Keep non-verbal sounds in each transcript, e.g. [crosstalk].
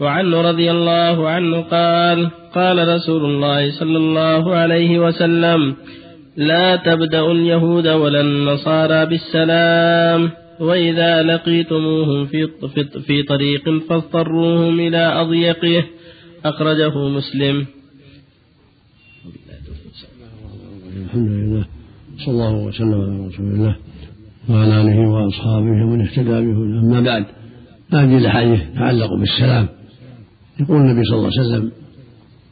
وعنه رضي الله عنه قال قال رسول الله صلى الله عليه وسلم لا تبدأ اليهود ولا النصارى بالسلام وإذا لقيتموهم في في طريق فاضطروهم إلى أضيقه أخرجه مسلم. الحمد لله صلى الله وسلم على رسول الله وعلى آله وأصحابه ومن اهتدى به أما بعد هذه الأحاديث تتعلق بالسلام يقول النبي صلى الله عليه وسلم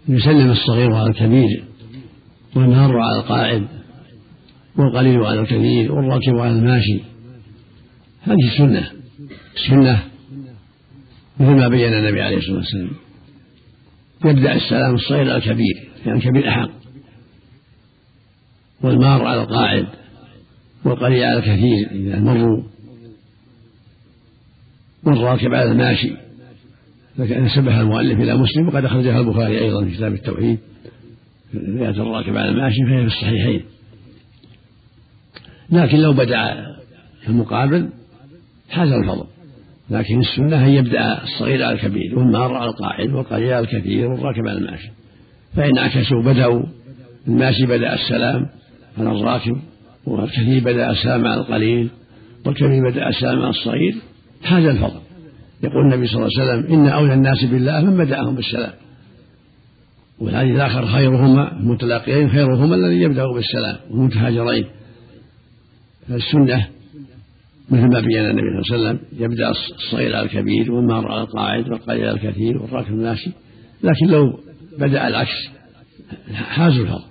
يسلم الصغير على الكبير والمار على القاعد والقليل على الكثير والراكب على الماشي. هذه السنة السنة مثل ما بين النبي عليه الصلاة والسلام. يبدأ السلام الصغير على الكبير يعني الكبير أحق. والمار على القاعد والقليل على الكثير إذا مروا. والراكب على الماشي نسبها المؤلف إلى مسلم وقد أخرجها البخاري أيضا في كتاب التوحيد رواية الراكب على الماشي فهي في الصحيحين. لكن لو بدأ في المقابل حاز الفضل. لكن السنة أن يبدأ الصغير على الكبير والمار على القاعد والقليل على الكثير والراكب على الماشي. فإن عكسوا بدأوا الماشي بدأ السلام على الراكب والكثير بدأ السلام على القليل والكبير بدأ السلام على الصغير حاز الفضل. يقول النبي صلى الله عليه وسلم إن أولى الناس بالله من بدأهم بالسلام. والحديث الآخر خيرهما المتلاقيين خيرهما الذي يبدأ بالسلام والمتهاجرين. فالسنة مثل ما بين النبي صلى الله عليه وسلم يبدأ الصغير على الكبير والمار على القاعد والقليل على الكثير والراكب الماشي لكن لو بدأ العكس حاز الفضل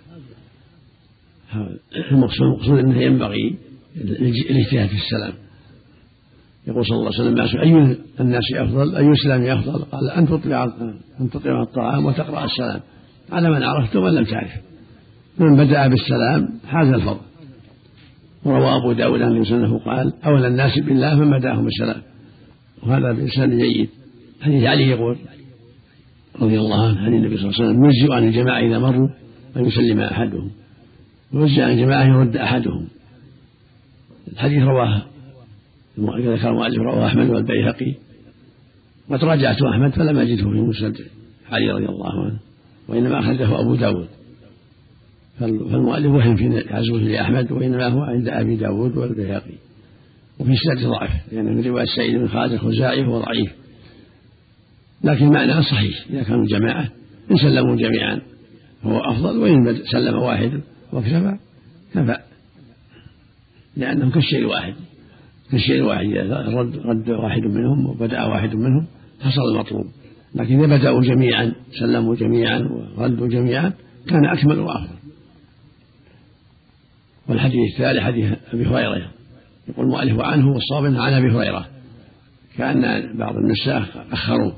المقصود أنه ينبغي الاجتهاد في السلام. يقول صلى الله عليه وسلم أي الناس أفضل؟ أي الإسلام أفضل؟ قال أن تطلع أن تطعم الطعام وتقرأ السلام. على من عرفت ومن لم تعرف. من بدأ بالسلام حاز الفضل. وروى أبو داود عن سنه قال أولى الناس بالله من بدأهم بالسلام. وهذا بإنسان جيد. حديث علي يقول رضي الله عنه عن النبي صلى الله عليه وسلم يجزئ عن الجماعة إذا مروا أن يسلم أحدهم. ويجزئ عن الجماعة يرد أحدهم. الحديث رواه ذكر المؤلف رواه أحمد والبيهقي وقد راجعت أحمد فلم أجده في مسند علي رضي الله عنه وإنما أخرجه أبو داود. فالمؤلف وهم في عزوه لأحمد وإنما هو عند أبي داود والبيهقي. وفي سند ضعف لأن من رواية سعيد بن خالد الخزاعي هو ضعيف. لكن معناه صحيح إذا كانوا جماعة إن سلموا جميعا هو أفضل وإن سلم واحد وكفى كفى. لأنهم كالشيء واحد كالشيء واحد إذا رد, رد واحد منهم وبدأ واحد منهم حصل المطلوب. لكن إذا بدأوا جميعا سلموا جميعا وردوا جميعا كان أكمل وأفضل والحديث الثالث حديث أبي هريرة. يقول المؤلف عنه والصواب عن أبي هريرة. كأن بعض النساخ أخروا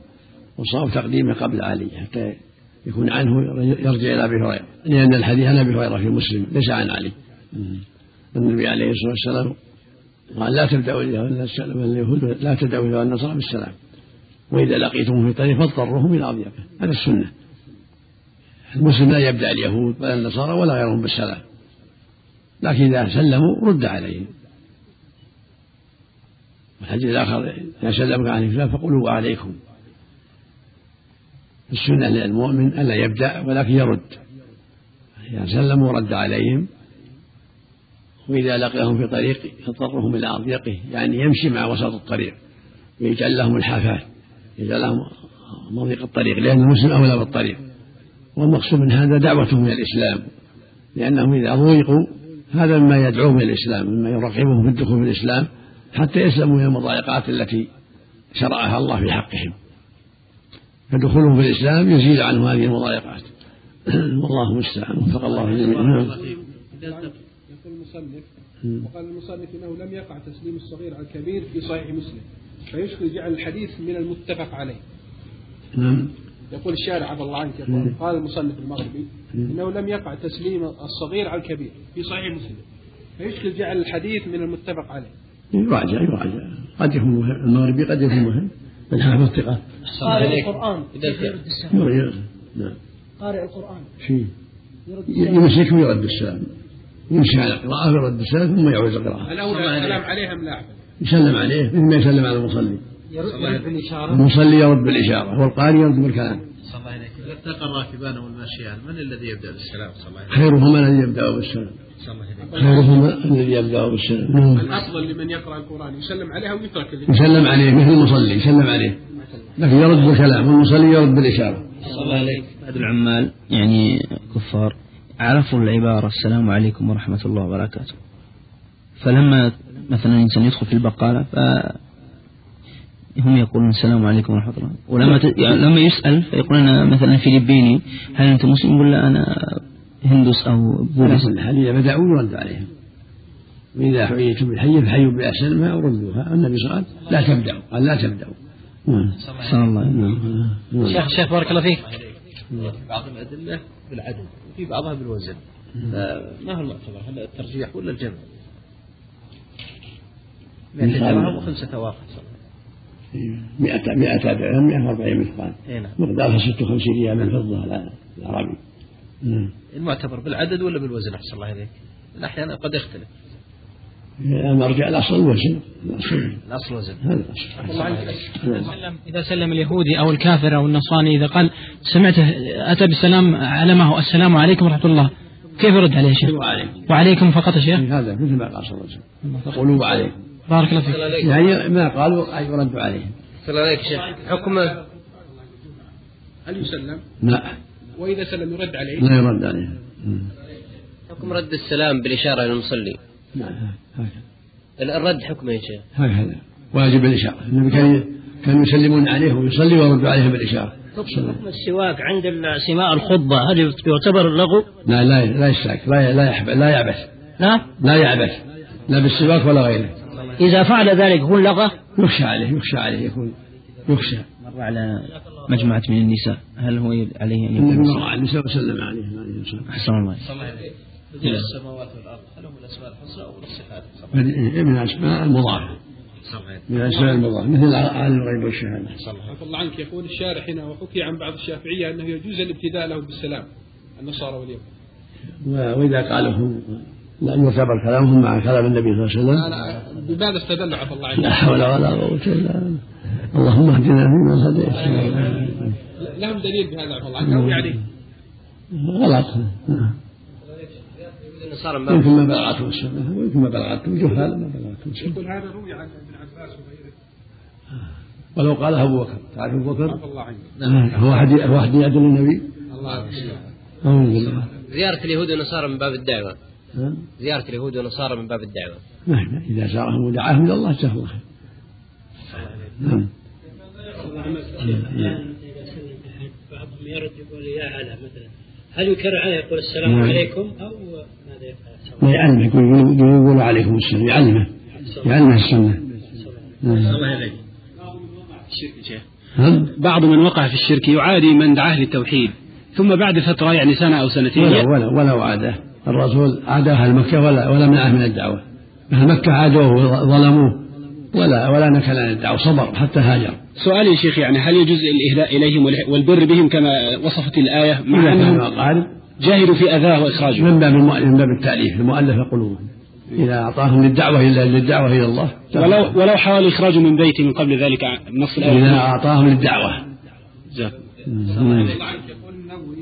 وصاب تقديمه قبل علي حتى يكون عنه يرجع إلى أبي هريرة. لأن الحديث عن أبي هريرة في مسلم ليس عن علي. النبي عليه الصلاة والسلام قال لا تبدأوا اليهود لا تبدأوا اليهود النصارى بالسلام وإذا لقيتم في طريق فاضطروهم إلى أضيافه هذا السنة. المسلم لا يبدأ اليهود ولا النصارى ولا غيرهم بالسلام. لكن إذا سلموا رد عليهم. والحديث الآخر إذا سلمك عن الإسلام فقولوا وعليكم السنة للمؤمن ألا يبدأ ولكن يرد. إذا سلموا رد عليهم. وإذا لقيهم في طريق يضطرهم إلى أضيقه يعني يمشي مع وسط الطريق ويجعل لهم الحافات يجعل لهم مضيق الطريق لأن المسلم أولى بالطريق. والمقصود من هذا دعوتهم إلى الإسلام لأنهم إذا ضيقوا هذا مما يدعوهم إلى الإسلام مما يرغبهم في الدخول في الإسلام حتى يسلموا من المضايقات التي شرعها الله في حقهم. فدخولهم في الإسلام يزيل عنهم هذه المضايقات. [clears throat] والله المستعان. وفق الله جميعا يقول المصنف وقال المصنف إنه لم يقع تسليم الصغير على الكبير في صحيح مسلم فيشكل جعل الحديث من المتفق عليه. نعم. يقول الشارع عفى الله عنك يقول قال المصنف المغربي إنه لم يقع تسليم الصغير على الكبير في صحيح مسلم فيشكل جعل الحديث من المتفق عليه. يراجع يراجع. قد يكون مهم المغربي قد يكون مهم. الحافظ ثقة قارئ القرآن. يرد السلام نعم. قارئ القرآن. شيء. يمسك ويرد السلام. يمشي على القراءة ويرد السلام ثم يعود القراءة. الأولى السلام عليه أم لا يسلم عليه مثل ما يسلم على المصلي. يرد بالإشارة؟ المصلي يرد بالإشارة والقارئ يرد بالكلام. صلى الله عليك. إذا التقى الراكبان والماشيان من الذي يبدأ بالسلام؟ صلى الله عليه خيرهما الذي يبدأ بالسلام. صلى الله عليه خيرهما الذي يبدأ بالسلام. نعم. الأفضل لمن يقرأ القرآن. يسلم عليها ويترك اللي يسلم عليه مثل المصلي يسلم عليه. لكن يرد بالكلام والمصلي يرد بالإشارة. صلى الله عليك. بعض العمال يعني كفار. عرفوا العبارة. السلام عليكم ورحمة الله وبركاته. فلما مثلا الإنسان يدخل في البقالة ف هم يقولون السلام عليكم ورحمة الله. ولما ت... يعني لما يسأل فيقول أنا مثلا فيلبيني هل أنت مسلم يقول لا أنا هندوس أو بوذيست حال إذا بدأوا يرد عليهم؟ وإذا حييتم بالحي فحيوا بأحسن ما ردوها النبي صلى الله عليه وسلم لا تبدأوا قال لا تبدأوا نعم. صلى الله عليه وسلم. نعم. نعم. شيخ شيخ بارك الله فيك. في بعض الأدلة بالعدد وفي بعضها بالوزن. فما هو المعتبر هل الترجيح ولا الجمع؟ 100 درهم وخمسة أواخر مئة مئة درهم 140 مثقال مقدارها 56 ريال فضة على العربي. المعتبر بالعدد ولا بالوزن أحسن الله عليك؟ أحيانا قد يختلف. المرجع الأصل الوزن. الأصل. الأصل وزن هذا نعم. سلم- إذا سلم اليهودي أو الكافر أو النصراني إذا قال سمعته أتى بالسلام على ما هو السلام عليكم ورحمة الله كيف يرد عليه يا شيخ؟ وعليكم. وعليكم فقط يا شيخ؟ هذا مثل ما قال صلى الله عليه وسلم. قولوا وعليكم. بارك الله فيك. يعني ما قالوا أي يرد عليهم صلى الله عليك شيخ. حكم هل يسلم؟ لا. وإذا سلم يرد عليه؟ لا يرد عليهم مم. حكم رد السلام بالإشارة للمصلي نعم هكذا الرد حكمه يا شيخ. هكذا واجب الإشارة. النبي كان كانوا يسلمون عليه ويصلي ويرد عليه بالإشارة. حكم السواك عند سماع الخطبة هل يعتبر لغو؟ لا لا لا يستاك لا لا يحب لا يعبث. نعم لا يعبث. لا بالسواك ولا غيره. إذا فعل ذلك يكون لغة يخشى عليه يخشى عليه يكون يخشى. مر على مجموعة من النساء هل هو عليه أن النبي يكون مر على النساء وسلم عليه عليه الصلاة والسلام. أحسن الله وسلم السماوات والأرض هل هم الأسماء الحسنى أو الصفات. من صلى الله عليه من الأسماء المضافة مثل عالم الغيب والشهادة. وسلم عفى الله عنك يقول الشارح هنا وحكي عن بعض الشافعية أنه يجوز الابتداء له بالسلام النصارى واليهود. و- وإذا قالوا هم لا يعتبر كلامهم مع كلام النبي صلى الله عليه وسلم. بماذا استدل عفى الله لا عنك حول ولا قوة إلا بالله. اللهم اهدنا فيمن هديت. لهم دليل بهذا عفى الله عنك. أو يعني غلط. النصارى ما يمكن ما بلغته السنة ويمكن ما بلغته جهال ما بلغته السنة يقول هذا روي عن ابن عباس وغيره. ولو قالها أبو بكر. تعرف أبو بكر؟ الله عنك هو أحد هو أحد يعدل النبي؟ الله بالله. زيارة اليهود والنصارى من باب الدعوة؟ زيارة اليهود والنصارى من باب الدعوة. نعم إذا زارهم ودعاهم إلى الله جزاه الله خير. نعم. بعضهم يرد يقول يا هلا مثلا. هل يكرر عليه يقول السلام نعم. عليكم أو يعلمه يقول عليكم السلام يعلمه يعلمه السنة. نعم. بعض من وقع في الشرك يعادي من دعاه للتوحيد ثم بعد فترة يعني سنة أو سنتين ولا ولا ولا وعده. الرسول عادى أهل مكة ولا ولا منعه من الدعوة. أهل مكة عادوه وظلموه ولا ولا نكل عن الدعوة صبر حتى هاجر. سؤالي يا شيخ يعني هل يجوز الإهداء إليهم والبر بهم كما وصفت الآية؟ مع أنهم أقارب جاهدوا في أذاه وإخراجه. من باب من باب التأليف. المؤلف قلوبهم إذا أعطاهم للدعوة إلى للدعوة إلى الله. ولو ولو حاول إخراجه من بيته من قبل ذلك نص إذا الآية أعطاهم للدعوة. جزاكم. الله عنك. يقول النووي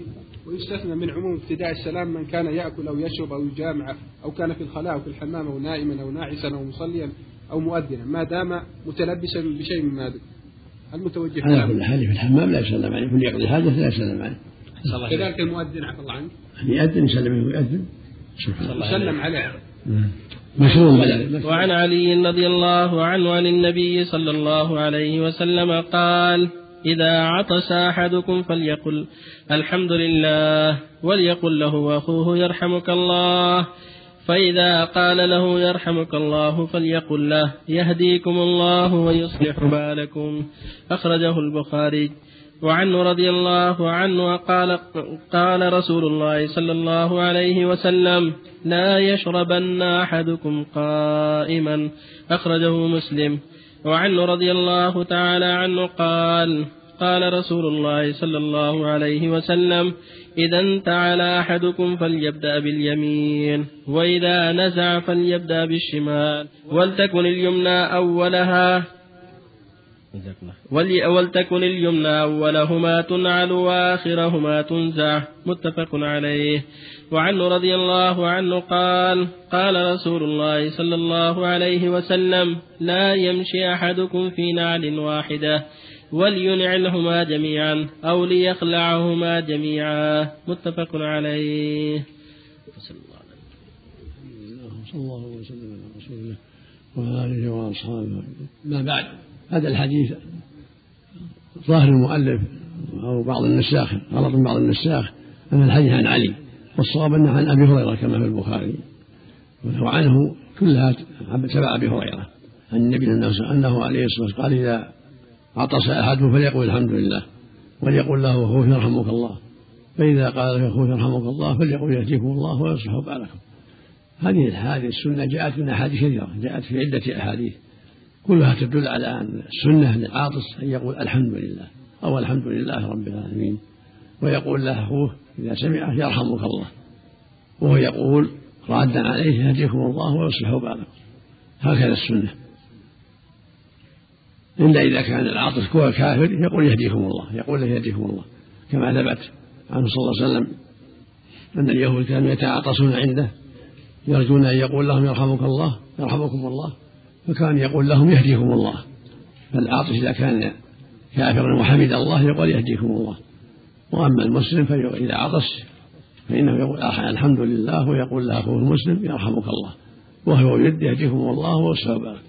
ويستثنى من عموم ابتداء السلام من كان يأكل أو يشرب أو يجامع أو كان في الخلاء أو في الحمام أو نائما أو ناعسا أو مصليا أو مؤذنا ما دام متلبسا بشيء مما ذكر المتوجه على كلامه. كل حال في الحمام لا يسلم عليه. كل يقضي حاجة لا يسلم عليه. كذلك المؤذن عفى الله عنك. يأذن يسلم ويأذن سبحان الله يسلم عليه مشروع. بذلك وعن علي رضي الله عنه عن النبي صلى الله عليه وسلم قال إذا عطس أحدكم فليقل الحمد لله وليقل له أخوه يرحمك الله. فإذا قال له يرحمك الله فليقل له يهديكم الله ويصلح بالكم. أخرجه البخاري. وعنه رضي الله عنه قال قال رسول الله صلى الله عليه وسلم لا يشربن أحدكم قائما. أخرجه مسلم. وعنه رضي الله تعالى عنه قال قال رسول الله صلى الله عليه وسلم إذا انتعل أحدكم فليبدأ باليمين وإذا نزع فليبدأ بالشمال ولتكن اليمنى أولها. ولتكن اليمنى أولهما تنعل وآخرهما تنزع. متفق عليه. وعنه رضي الله عنه قال قال رسول الله صلى الله عليه وسلم لا يمشي أحدكم في نعل واحدة. ولينعلهما جميعا أو ليخلعهما جميعا. متفق عليه. صلى الله وسلم على رسول الله وعلى آله وأصحابه. ما بعد. هذا الحديث ظاهر المؤلف أو بعض النساخ غلط بعض النساخ أن الحديث عن علي والصواب أنه عن أبي هريرة كما في البخاري. وعنه كلها تبع أبي هريرة. عن النبي أنه عليه الصلاة والسلام قال إذا عطس احدهم فليقول الحمد لله وليقول له اخوه يرحمك الله فإذا قال له اخوه يرحمك الله فليقول يهديكم الله ويصلح بالكم. هذه هذه السنة جاءت من أحاديث كثيرة جاءت في عدة أحاديث. كلها تدل على أن السنة للعاطس أن يقول الحمد لله أو الحمد لله رب العالمين. ويقول له أخوه إذا سمعه يرحمك الله. وهو يقول رادا عليه يهديكم الله ويصلح بالكم. هكذا السنة. إلا إذا كان العاطس هو كافر يقول يهديكم الله يقول له يهديكم الله. كما ثبت عنه صلى الله عليه وسلم أن اليهود كانوا يتعاطسون عنده يرجون أن يقول لهم يرحمك الله يرحمكم الله. فكان يقول لهم يهديكم الله. فالعاطس إذا كان كافرا وحمد الله يقول يهديكم الله. وأما المسلم فإذا عطس فإنه يقول الحمد لله ويقول له أخوه المسلم يرحمك الله. وهو يريد يهديكم الله ويصلح بالكم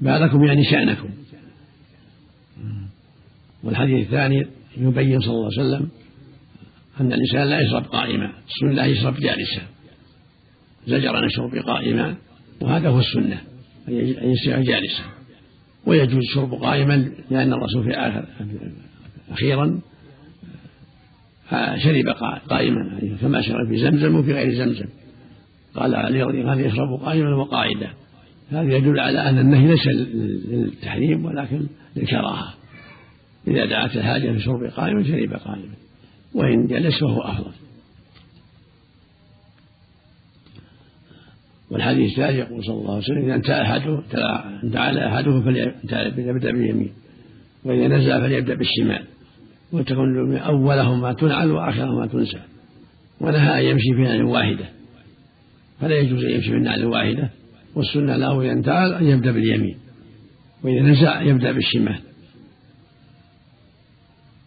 بالكم يعني شأنكم. والحديث الثاني يبين صلى الله عليه وسلم أن الإنسان لا يشرب قائما. السنة لا يشرب جالسا. زجر عن الشرب قائما. وهذا هو السنة. أن يصير جالسا ويجوز الشرب قائما لأن الرسول في آخر أخيرا شرب قائما. كما شرب في زمزم وفي غير زمزم. قال علي رضي الله عنه يشرب قائما وقاعدا. هذا يدل على أن النهي ليس للتحريم ولكن للكراهة. إذا دعت الحاجة في شرب قائما شرب قائما. وإن جلس فهو أفضل. والحديث الثاني يقول صلى الله عليه وسلم إذا انتهى أحده تعالى أحده فليبدأ باليمين وإذا نزل فليبدأ بالشمال وتكون أولهما تنعل وآخرهما تنسى ونهى أن يمشي في نعل واحدة فلا يجوز أن يمشي في النعل الواحدة والسنة له إذا انتهى أن يبدأ باليمين وإذا نزع يبدأ بالشمال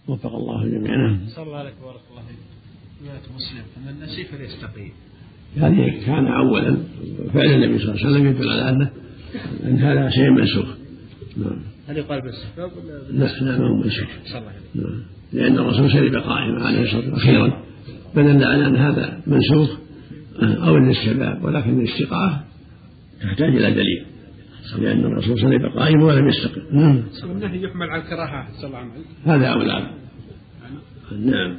وفق الله جميعا صلى الله عليك وبارك الله فيك مسلم فمن نسي فليستقيم هذه كان أولا فعل النبي صلى الله عليه وسلم يدل على أنه أن هذا شيء منسوخ. نعم. هل يقال بالاستحباب ولا لا. لا ما هو منسوخ. صلى الله عليه نعم. لأن الرسول شرب قائما عليه الصلاة والسلام أخيرا. فدل على أن هذا منسوخ أو الاستحباب ولكن الاستقاء تحتاج إلى دليل. لأن الرسول شرب قائما ولم يستقم نعم. والنهي يحمل على الكراهة صلى الله عليه وسلم. هذا أولى. نعم.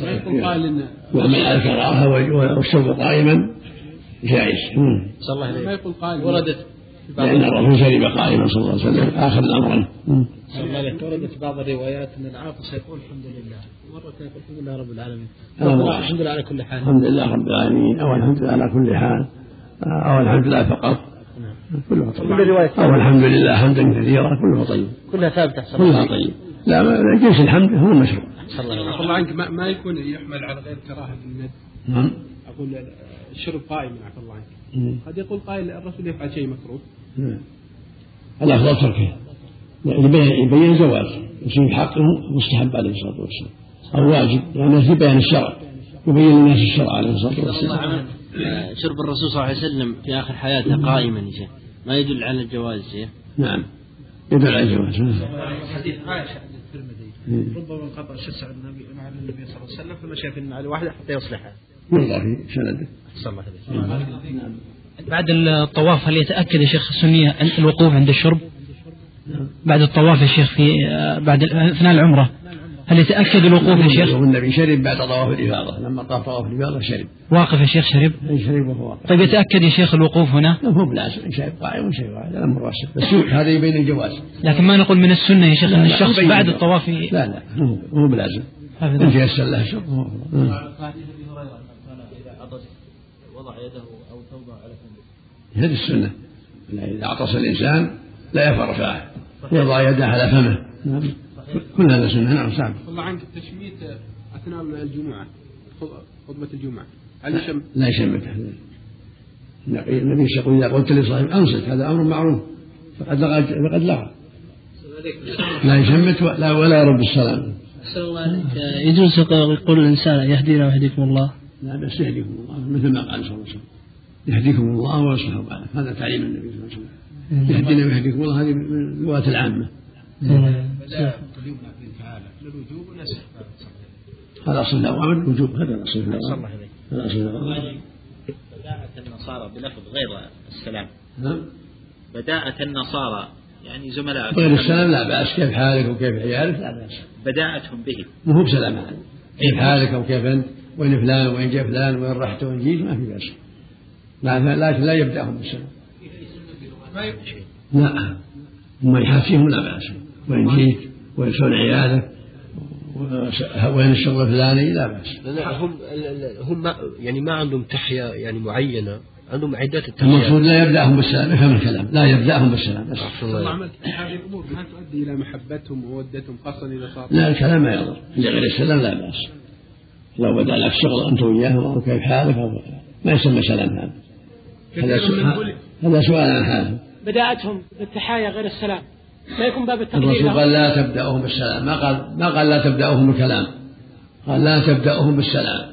ما يقول قائل إن ومن على الكراهة والشرب قائما جائز صلى الله عليه ما يقول قائل. وردت لأن الرسول شرب قائما صلى الله عليه وسلم آخر الأمر. صلى الله عليه وردت بعض الروايات إن العاطس يقول الحمد لله. ومره يقول الحمد لله رب العالمين. الحمد لله على كل حال. الحمد لله رب العالمين أو الحمد لله على كل حال أو الحمد لله فقط. كله طيب كل رواية. أو الحمد لله حمدا كثيرا كله طيب كلها الله كلها وسلم طيب لا جنس الحمد هو المشروع. صلى الله عليه عفى وسلم الله عنك ما, ما يكون يحمل على غير كراهة الند نعم. أقول الشرب قائما عفى الله عنك. مم. قد يقول قائل الرسول يفعل شيء مكروه. نعم. الأفضل تركه يبين يبين الجواز يصير حقه مستحب عليه الصلاة والسلام. أو واجب. لأنه في بيان الشرع. يبين للناس الشرع عليه الصلاة والسلام. آه، شرب الرسول صلى الله عليه وسلم في آخر حياته قائما يا شيخ. ما يدل على الجواز يا شيخ. نعم. يدل على الجواز. نعم. حديث عائشة. ربما انقطع شسع النبي مع النبي صلى الله عليه وسلم فمشى في النعل واحدة حتى يصلحها. في سنده. صلى الله نعم. بعد الطواف هل يتأكد يا شيخ السنية عند الوقوف عند الشرب؟ نعم. بعد الطواف يا شيخ في آه، بعد أثناء العمرة. هل يتأكد الوقوف يا شيخ؟ والنبي شرب بعد طواف الإفاضة. لما طاف طواف الإفاضة شرب. واقف يا شيخ شرب؟ أي شرب وهو واقف. طيب يتأكد يا شيخ الوقوف هنا؟ لا هو بلازم. شيء قائم وشيء واحد الأمر واسع بس هذا يبين الجواز. لكن ما نقول من السنة يا شيخ لا، أن لا، الشخص بعد. الطواف لا لا هو هو بلازم. إن الله. تيسر له الشرب هو وضع يده أو ثوبه على فمه هذه السنة. إذا عطس الإنسان لا يرفع رفعه يضع يده على فمه. نعم. كل هذا سنة نعم صعب الله عنك التشميت أثناء الجمعة خطبة الجمعة. هل يشم؟ لا يشمت النبي يقول إذا قلت لصاحب أنصت هذا أمر معروف. فقد لغى فقد لغى. لا يشمت ولا ولا يرد السلام. أحسن الله عليك. يجوز يقول الإنسان يهدينا ويهديكم الله. لا بس يهديكم الله. مثل ما قال صلى الله عليه وسلم. يهديكم الله ويصلح بالك هذا تعليم النبي صلى الله عليه وسلم. يهدينا ويهديكم الله. هذه من اللغات العامة هذا أصل الأوامر الوجوب. هذا الأصل الأوامر هذا أصل الأوامر بداءة النصارى بلفظ غير السلام. نعم. بداءة النصارى يعني زملاء. غير السلام لا بأس. كيف حالك وكيف عيالك؟ لا بأس. بداءتهم به مو هو بسلام هذا كيف حالك وكيف أنت؟ وين فلان؟ وين جاء فلان؟ وين رحت؟ وين جيت؟ ما في بأس. لكن لا يبدأهم بالسلام. لا هم يحافيهم لا بأس. وين جيت؟ وين شلون عيالك وين الشغل الفلاني؟ لا بأس. هم هم ما يعني ما عندهم تحية يعني معينة عندهم عدة التحيات. المقصود لا يبدأهم بالسلام افهم الكلام لا يبدأهم بالسلام بس. الله. عملت هذه الأمور ما تؤدي إلى محبتهم وودتهم خاصة إذا صار لا الكلام ما يضر. لغير السلام لا بأس. لو بدأ لك شغل أنت وياهم أو كيف حالك؟ أو ما يسمى سلام هذا. هذا سؤال عن حالهم. بداءتهم بالتحايا غير السلام. ما يكون باب التقليد الرسول قال لا تبدأهم بالسلام. ما قال ما قال لا تبدأهم بالكلام. قال لا تبدأهم بالسلام.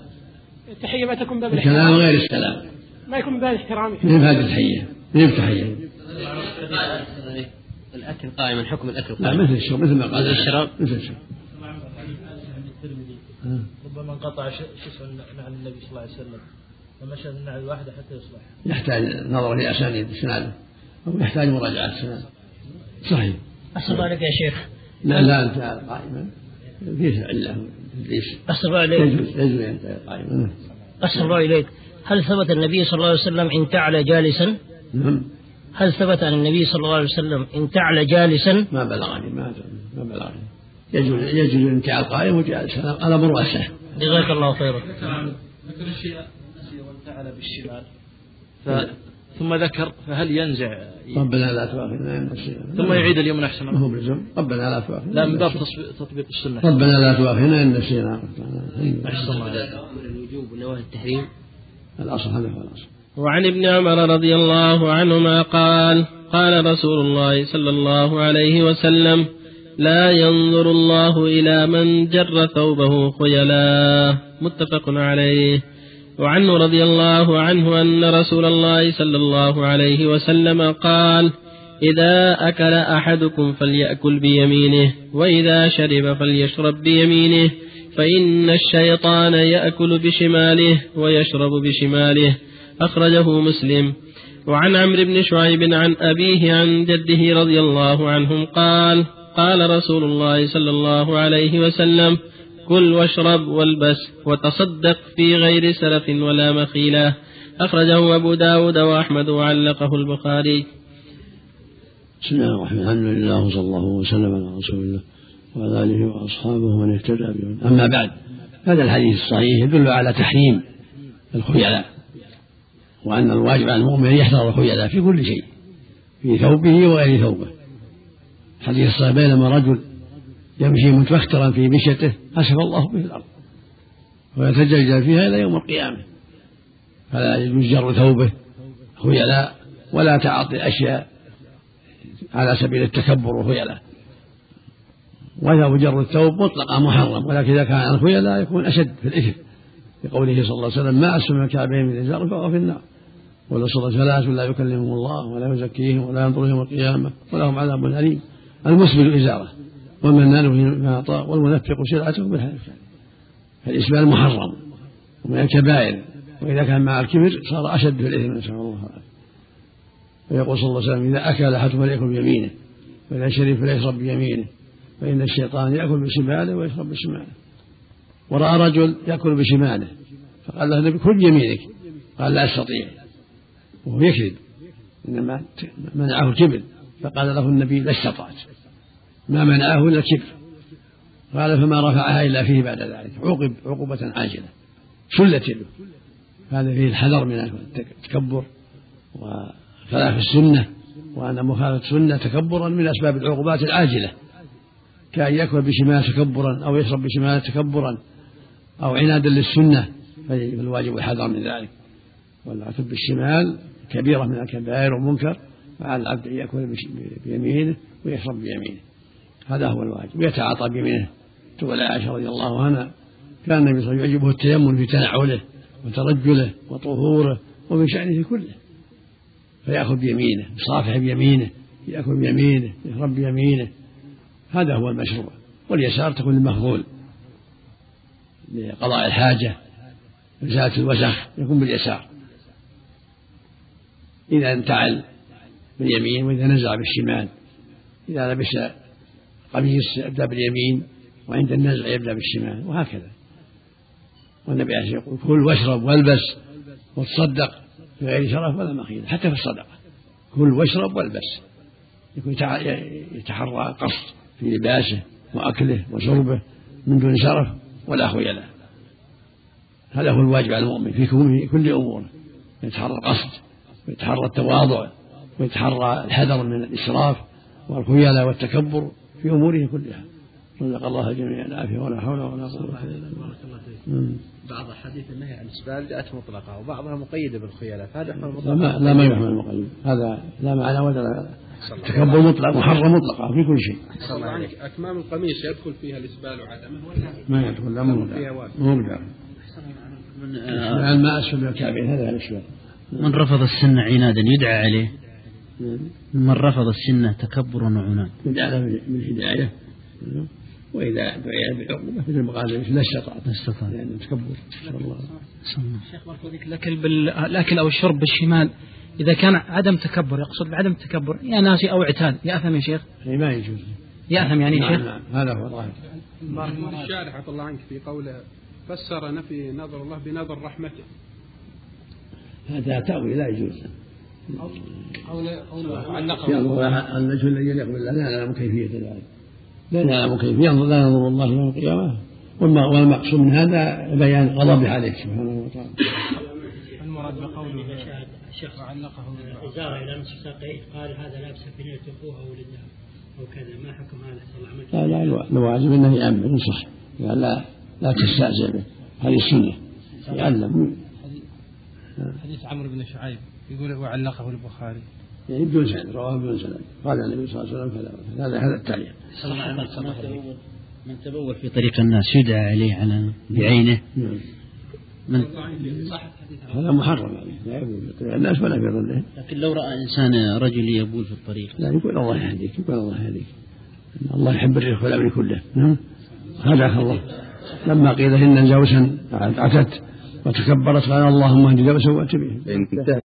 التحية ما تكون باب الكلام غير السلام. ما يكون باب الاحترام. من هذه التحية. من التحية. الأكل قائما حكم الأكل لا مثل الشرب مثل ما قال. الشراب. مثل الشرب ربما انقطع شسع عن النبي صلى الله عليه وسلم. فمشى النعل الواحدة حتى يصلح. يحتاج نظر لأسانيد السناد أو يحتاج مراجعة السناد صحيح. الله عليك يا شيخ. لا لا أنت قائما. فيه علة أحسن الله عليك. يجوز يجوز أنت قائما. أحسن الله إليك. هل ثبت النبي صلى الله عليه وسلم إن تعلى جالسا؟ نعم. هل ثبت عن النبي صلى الله عليه وسلم إن تعلى جالسا؟ ما بلغني ما ما بلغني. يجوز يجوز الانتعال قائم وجالس. على مروسه جزاك الله خيرا. ذكر الشيء وانتعل بالشمال. ف... ثم ذكر فهل ينزع؟ ربنا لا تؤاخذنا ثم يعيد اليمنى احسن ما هو بلزم ربنا لا تؤاخذنا لا من باب تطبيق السنة. ربنا لا تؤاخذنا إن نسينا. أحسن الله الوجوب ونواهي التحريم. الأصل هذا هو الأصل. وعن ابن عمر رضي الله عنهما قال قال رسول الله صلى الله عليه وسلم لا ينظر الله إلى من جر ثوبه خيلا متفق عليه. وعنه رضي الله عنه أن رسول الله صلى الله عليه وسلم قال إذا أكل أحدكم فليأكل بيمينه وإذا شرب فليشرب بيمينه فإن الشيطان يأكل بشماله ويشرب بشماله. أخرجه مسلم. وعن عمرو بن شعيب عن أبيه عن جده رضي الله عنهم قال قال رسول الله صلى الله عليه وسلم كل واشرب والبس وتصدق في غير سلف ولا مخيلة. أخرجه أبو داود وأحمد وعلقه البخاري. بسم الله الرحمن الرحيم. الحمد لله وصلى الله وسلم على رسول الله وعلى آله وأصحابه ومن اهتدى به أما بعد هذا الحديث الصحيح يدل على تحريم الخيلاء وأن الواجب على المؤمن أن يحذر الخيلاء في كل شيء في ثوبه وغير ثوبه. حديث الصحيح بينما رجل يمشي متبخترا في مشيته أسف الله به الأرض. ويتجلجل فيها إلى يوم القيامة. فلا يجوز جر ثوبه خيلاء ولا تعاطي الأشياء على سبيل التكبر والخيلاء ولا جر الثوب مطلقا محرم ولكن إذا كان الخيلاء يكون أشد في الإثم. لقوله صلى الله عليه وسلم ما أسلم الكعبين من إزار فهو في النار. والأصل ثلاث لا يكلمهم الله ولا يزكيهم ولا ينظر يوم القيامة ولهم عذاب أليم. المسبل إزارة. والمنان فيما أعطى والمنفق سلعته بالحلف فالإسبال محرم ومن الكبائر. وإذا كان مع الكبر صار أشد في الإثم نسأل الله العافية. ويقول صلى الله عليه وسلم إذا أكل أحدكم فليأكل بيمينه وإذا شرب فليشرب بيمينه فإن الشيطان يأكل بشماله ويشرب بشماله. ورأى رجل يأكل بشماله فقال له النبي كل بيمينك قال لا أستطيع. وهو يكذب إنما منعه الكبر فقال له النبي لا استطعت. ما منعه إلا الكبر. قال فما رفعها إلا فيه بعد ذلك. عوقب عقوبة عاجلة. شلت يده. هذا فيه الحذر من التكبر وخلاف السنة وأن مخالفة السنة تكبرا من أسباب العقوبات العاجلة. كأن يأكل بشمال تكبرا أو يشرب بشمال تكبرا أو عنادا للسنة. فالواجب الحذر من ذلك. والأكل بالشمال كبيرة من الكبائر والمنكر. فعلى العبد أن يأكل بيمينه ويشرب بيمينه. هذا هو الواجب. ويتعاطى بيمينه تقول عائشة رضي الله عنها كان النبي صلى الله عليه وسلم يعجبه التيمم في تنعله وترجله وطهوره ومن شأنه كله. فيأخذ بيمينه يصافح بيمينه يأكل بيمينه يشرب بيمينه. هذا هو المشروع. واليسار تكون المفضول لقضاء الحاجة إزالة الوسخ يكون باليسار. إذا انتعل باليمين وإذا نزع بالشمال إذا لبس قميص يبدأ باليمين وعند النزع يبدأ بالشمال وهكذا. والنبي عليه الصلاة يقول كل واشرب والبس وتصدق بغير شرف ولا مخيلة حتى في الصدقة. كل واشرب والبس. يكون يتحرى قصد في لباسه وأكله وشربه من دون شرف ولا خيلاء هذا هو الواجب على المؤمن في كل أموره يتحرى القصد ويتحرى التواضع ويتحرى الحذر من الإسراف والخيلاء والتكبر. في أموره كلها رزق الله الجميع العافية ولا حول ولا قوة إلا بالله بعض أحاديث النهي عن الإسبال جاءت مطلقة وبعضها مقيدة بالخيلاء فهذا يحمل مطلقة لا, لا ما يحمل المقيد هذا لا معنى ولا تكبر مطلق محرم مطلقة في كل شيء أكمام القميص يدخل فيها الإسبال وعدمه ولا ما يدخل لا مو مو بدعة ما أسفل الكعبين هذا الإسبال من رفض السنة عنادا يدعى عليه من رفض السنة تكبرا وعناد يدعى له بالهداية وإذا دعي بالعقوبة مثل ما قال لا استطعت لا استطعت يعني تكبر نسأل الله. شيخ بارك فيك. الأكل بالأكل أو الشرب بالشمال إذا كان عدم تكبر يقصد بعدم التكبر يا ناسي أو اعتاد يأثم يا شيخ؟ أي ما يجوز. يأثم يعني نعم شيخ؟ نعم هذا هو الظاهر. الشارح عفى الله عنك في قوله فسر نفي نظر الله بنظر رحمته. هذا تأويل لا يجوز. علقه ينظر الوجه الذي يليق بالله لا نعلم كيفية ذلك. لا نعلم. كيفية. لا ينظر الله يوم القيامة. والمقصود من هذا بيان غضبه عليه سبحانه وتعالى. المراد بقوله الشيخ علقه إزارة إلى نصف ساقيه قال هذا لابس بنية أخوه أو ولدها أو كذا. ما حكم هذا؟ صلى الله عليه لا لا الواجب إنه يعلم ينصح قال لا لا تستهزئ به. هذه السنة. يعلم. حديث عمرو بن شعيب. يقول وعلقه البخاري. يعني بدون سند رواه بدون سند. قال النبي صلى الله عليه وسلم كذا. هذا هذا التعليق. من تبول في طريق الناس يدعى عليه على بعينه. من هذا محرم يعني لا يقول في طريق الناس ولا في ظلهم لكن لو رأى إنسان رجل يبول في الطريق. لا يقول الله يهديك يقول الله يهديك. الله يحب الرزق والأمر كله. نعم. هداك الله. لما قيل إن زوجا عتت وتكبرت قال اللهم اهد زوجا وات به